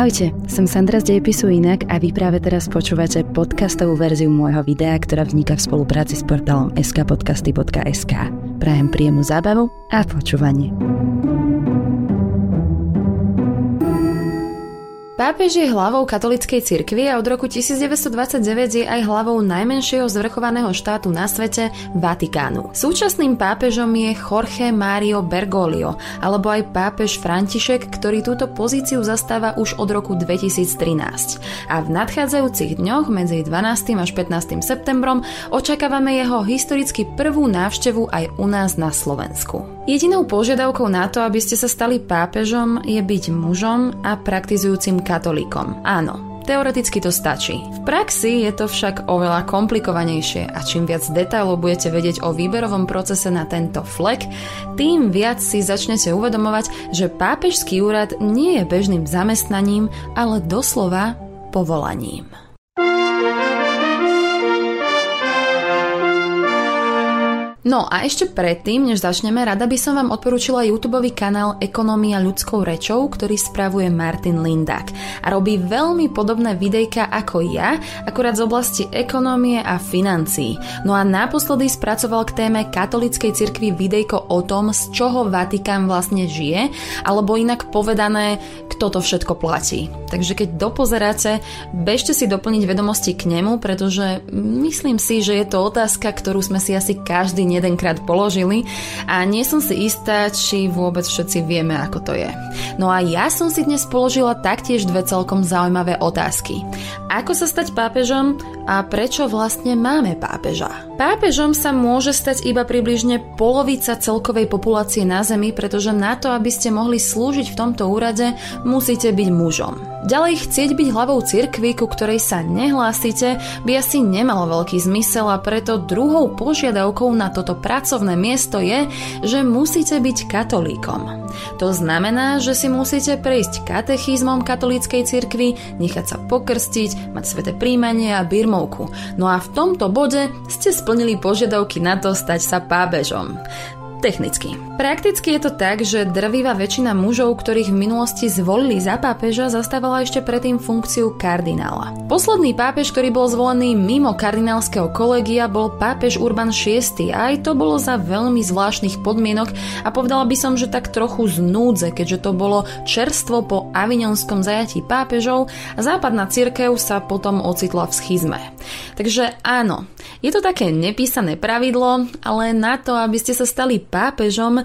Ahojte, som Sandra z Dejepisu Inak a vy práve teraz počúvate podcastovú verziu môjho videa, ktorá vzniká v spolupráci s portálom skpodcasty.sk. Prajem príjemnú zábavu a počúvanie. Pápež je hlavou katolíckej cirkvi a od roku 1929 je aj hlavou najmenšieho zvrchovaného štátu na svete, Vatikánu. Súčasným pápežom je Jorge Mario Bergoglio, alebo aj pápež František, ktorý túto pozíciu zastáva už od roku 2013. A v nadchádzajúcich dňoch medzi 12. až 15. septembrom očakávame jeho historicky prvú návštevu aj u nás na Slovensku. Jedinou požiadavkou na to, aby ste sa stali pápežom, je byť mužom a praktizujúcim katolíkom. Áno, Teoreticky to stačí. V praxi je to však oveľa komplikovanejšie a čím viac detailov budete vedieť o výberovom procese na tento flek, tým viac si začnete uvedomovať, že pápežský úrad nie je bežným zamestnaním, ale doslova povolaním. No a ešte predtým, než začneme, rada by som vám odporúčila YouTube kanál Ekonomia ľudskou rečou, ktorý spravuje Martin Lindak a robí veľmi podobné videjka ako ja, akurát z oblasti ekonomie a financií. No a naposledy spracoval k téme katolíckej cirkvi videjko o tom, z čoho Vatikán vlastne žije, alebo inak povedané, kto to všetko platí. Takže keď dopozeráte, bežte si doplniť vedomosti k nemu, pretože myslím si, že je to otázka, ktorú sme si asi každý jedenkrát položili a nie som si istá, či vôbec všetci vieme, ako to je. No a ja som si dnes položila taktiež dve celkom zaujímavé otázky. Ako sa stať pápežom a prečo vlastne máme pápeža? Pápežom sa môže stať iba približne polovica celkovej populácie na Zemi, pretože na to, aby ste mohli slúžiť v tomto úrade, musíte byť mužom. Ďalej chcieť byť hlavou cirkvi, ku ktorej sa nehlásite, by asi nemalo veľký zmysel a preto druhou požiadavkou na toto pracovné miesto je, že musíte byť katolíkom. To znamená, že si musíte prejsť katechizmom katolíckej cirkvi, nechať sa pokrstiť, mať sveté príjmanie a birmovku. No a v tomto bode ste splnili požiadavky na to stať sa pábežom. Technicky. Prakticky je to tak, že drvivá väčšina mužov, ktorých v minulosti zvolili za pápeža, zastávala ešte predtým funkciu kardinála. Posledný pápež, ktorý bol zvolený mimo kardinálskeho kolegia, bol pápež Urban VI a aj to bolo za veľmi zvláštnych podmienok a povedala by som, že tak trochu z keďže to bolo čerstvo po avignonskom zajatí pápežov a západná cirkev sa potom ocitla v schizme. Takže áno, je to také nepísané pravidlo, ale na to, aby ste sa stali pápežom,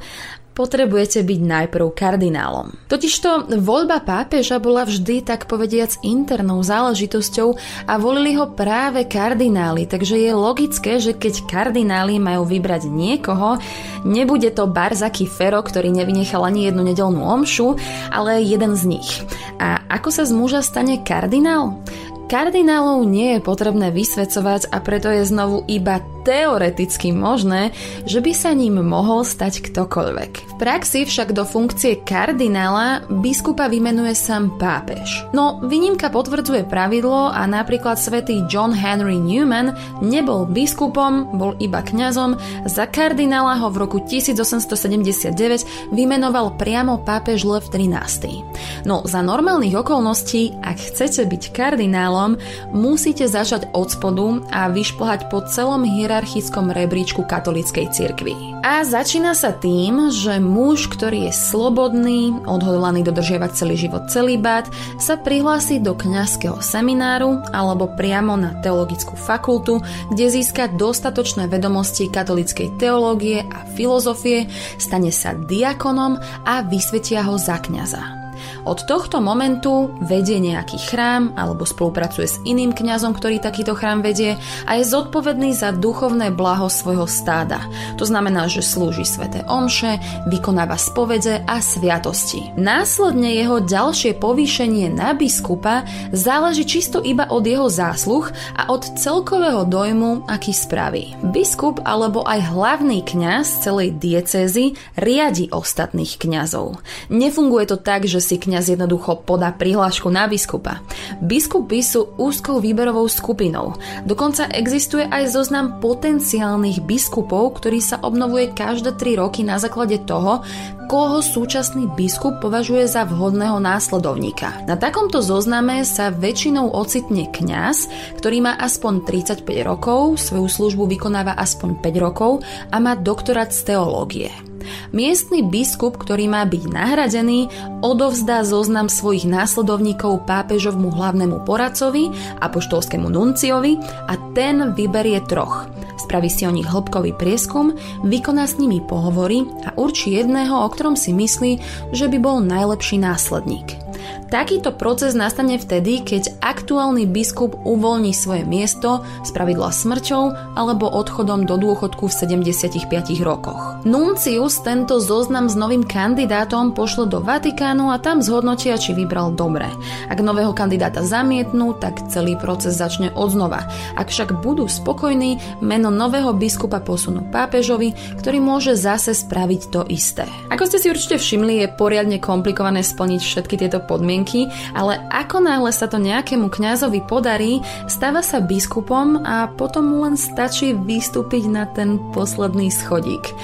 potrebujete byť najprv kardinálom. Totižto voľba pápeža bola vždy tak povediac internou záležitosťou a volili ho práve kardináli, takže je logické, že keď kardináli majú vybrať niekoho, nebude to Barzaký Fero, ktorý nevynechal ani jednu nedelnú omšu, ale jeden z nich. A ako sa z muža stane kardinál? Kardinálov nie je potrebné vysvedcovať a preto je znovu iba teoreticky možné, že by sa ním mohol stať ktokoľvek. V praxi však do funkcie kardinála biskupa vymenuje sám pápež. No, výnimka potvrdzuje pravidlo a napríklad svätý John Henry Newman nebol biskupom, bol iba kňazom, za kardinála ho v roku 1879 vymenoval priamo pápež Lev XIII. No, za normálnych okolností, ak chcete byť kardinálom, musíte začať od spodu a vyšplhať po celom hierarchii hierarchickom rebríčku katolíckej cirkvi. A začína sa tým, že muž, ktorý je slobodný, odhodlaný dodržiavať celý život celibát, sa prihlási do kňazského semináru alebo priamo na teologickú fakultu, kde získa dostatočné vedomosti katolíckej teológie a filozofie, stane sa diakonom a vysvetia ho za kňaza. Od tohto momentu vedie nejaký chrám alebo spolupracuje s iným kňazom, ktorý takýto chrám vedie a je zodpovedný za duchovné blaho svojho stáda. To znamená, že slúži svete omše, vykonáva spovede a sviatosti. Následne jeho ďalšie povýšenie na biskupa záleží čisto iba od jeho zásluh a od celkového dojmu, aký spraví. Biskup alebo aj hlavný kňaz celej diecézy riadi ostatných kňazov. Nefunguje to tak, že si kňaz kňaz jednoducho podá prihlášku na biskupa. Biskupy sú úzkou výberovou skupinou. Dokonca existuje aj zoznam potenciálnych biskupov, ktorý sa obnovuje každé 3 roky na základe toho, koho súčasný biskup považuje za vhodného následovníka. Na takomto zozname sa väčšinou ocitne kňaz, ktorý má aspoň 35 rokov, svoju službu vykonáva aspoň 5 rokov a má doktorát z teológie. Miestny biskup, ktorý má byť nahradený, odovzdá zoznam svojich následovníkov pápežovmu hlavnému poradcovi, apoštolskému nunciovi a ten vyberie troch. Spraví si o nich hĺbkový prieskum, vykoná s nimi pohovory a určí jedného, o ktorom si myslí, že by bol najlepší následník. Takýto proces nastane vtedy, keď aktuálny biskup uvoľní svoje miesto z pravidla smrťou alebo odchodom do dôchodku v 75 rokoch. Nuncius tento zoznam s novým kandidátom pošle do Vatikánu a tam zhodnotia, či vybral dobre. Ak nového kandidáta zamietnú, tak celý proces začne odznova. Ak však budú spokojní, meno nového biskupa posunú pápežovi, ktorý môže zase spraviť to isté. Ako ste si určite všimli, je poriadne komplikované splniť všetky tieto podmienky podmienky, ale ako náhle sa to nejakému kňazovi podarí, stáva sa biskupom a potom mu len stačí vystúpiť na ten posledný schodík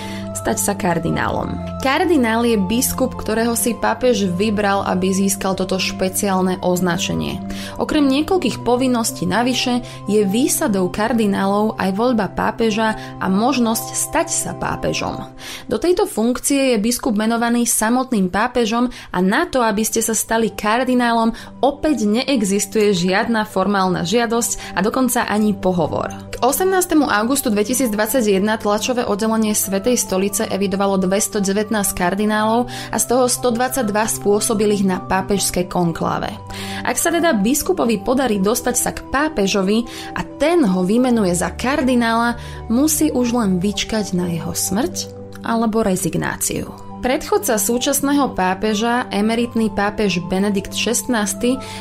stať sa kardinálom. Kardinál je biskup, ktorého si pápež vybral, aby získal toto špeciálne označenie. Okrem niekoľkých povinností navyše je výsadou kardinálov aj voľba pápeža a možnosť stať sa pápežom. Do tejto funkcie je biskup menovaný samotným pápežom a na to, aby ste sa stali kardinálom, opäť neexistuje žiadna formálna žiadosť a dokonca ani pohovor. K 18. augustu 2021 tlačové oddelenie Svetej stolice evidovalo 219 kardinálov a z toho 122 spôsobilých na pápežskej konkláve. Ak sa teda biskupovi podarí dostať sa k pápežovi a ten ho vymenuje za kardinála, musí už len vyčkať na jeho smrť alebo rezignáciu. Predchodca súčasného pápeža, emeritný pápež Benedikt XVI,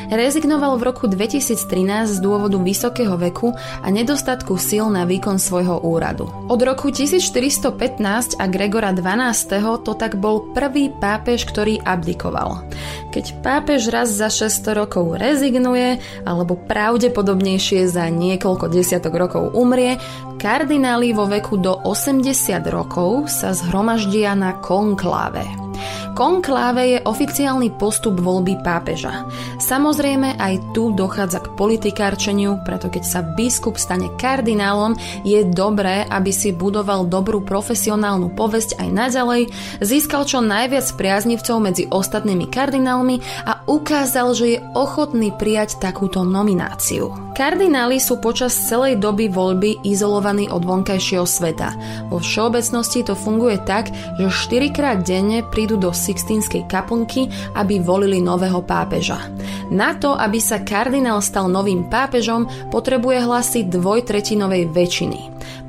rezignoval v roku 2013 z dôvodu vysokého veku a nedostatku síl na výkon svojho úradu. Od roku 1415 a Gregora XII to tak bol prvý pápež, ktorý abdikoval. Keď pápež raz za 600 rokov rezignuje, alebo pravdepodobnejšie za niekoľko desiatok rokov umrie, kardináli vo veku do 80 rokov sa zhromaždia na konkl konkláve. Konkláve je oficiálny postup voľby pápeža. Samozrejme aj tu dochádza k politikárčeniu, preto keď sa biskup stane kardinálom, je dobré, aby si budoval dobrú profesionálnu povesť aj naďalej, získal čo najviac priaznivcov medzi ostatnými kardinálmi a ukázal, že je ochotný prijať takúto nomináciu. Kardináli sú počas celej doby voľby izolovaní od vonkajšieho sveta. Vo všeobecnosti to funguje tak, že 4 krát denne prídu do Sixtínskej kaplnky, aby volili nového pápeža. Na to, aby sa kardinál stal novým pápežom, potrebuje hlasy dvojtretinovej väčšiny.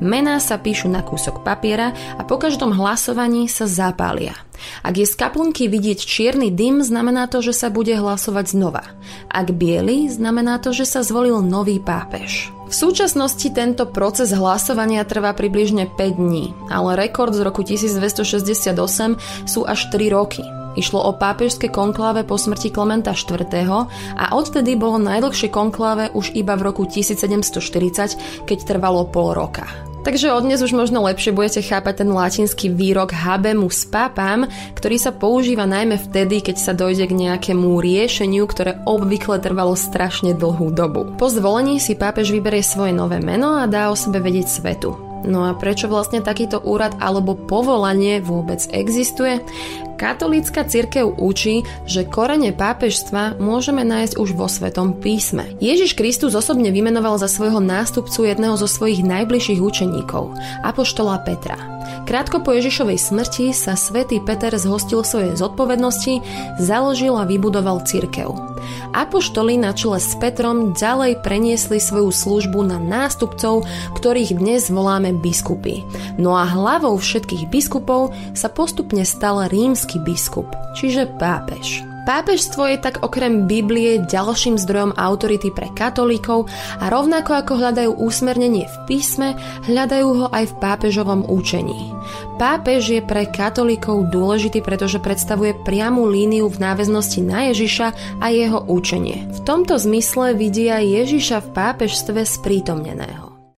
Mená sa píšu na kúsok papiera a po každom hlasovaní sa zapália. Ak je z kaplnky vidieť čierny dym, znamená to, že sa bude hlasovať znova. Ak biely, znamená to, že sa zvolil nový pápež. V súčasnosti tento proces hlasovania trvá približne 5 dní, ale rekord z roku 1268 sú až 3 roky. Išlo o pápežské konkláve po smrti Klementa IV. a odtedy bolo najdlhšie konkláve už iba v roku 1740, keď trvalo pol roka. Takže od dnes už možno lepšie budete chápať ten latinský výrok habemus papam, ktorý sa používa najmä vtedy, keď sa dojde k nejakému riešeniu, ktoré obvykle trvalo strašne dlhú dobu. Po zvolení si pápež vyberie svoje nové meno a dá o sebe vedieť svetu. No a prečo vlastne takýto úrad alebo povolanie vôbec existuje? Katolícka cirkev učí, že korene pápežstva môžeme nájsť už vo Svetom písme. Ježiš Kristus osobne vymenoval za svojho nástupcu jedného zo svojich najbližších učeníkov, apoštola Petra. Krátko po Ježišovej smrti sa svätý Peter zhostil svojej zodpovednosti, založil a vybudoval cirkev. Apoštoli na čele s Petrom ďalej preniesli svoju službu na nástupcov, ktorých dnes voláme biskupy. No a hlavou všetkých biskupov sa postupne stal rímsky biskup, čiže pápež. Pápežstvo je tak okrem Biblie ďalším zdrojom autority pre katolíkov a rovnako ako hľadajú úsmernenie v písme, hľadajú ho aj v pápežovom učení. Pápež je pre katolíkov dôležitý, pretože predstavuje priamu líniu v náväznosti na Ježiša a jeho učenie. V tomto zmysle vidia Ježiša v pápežstve sprítomneného.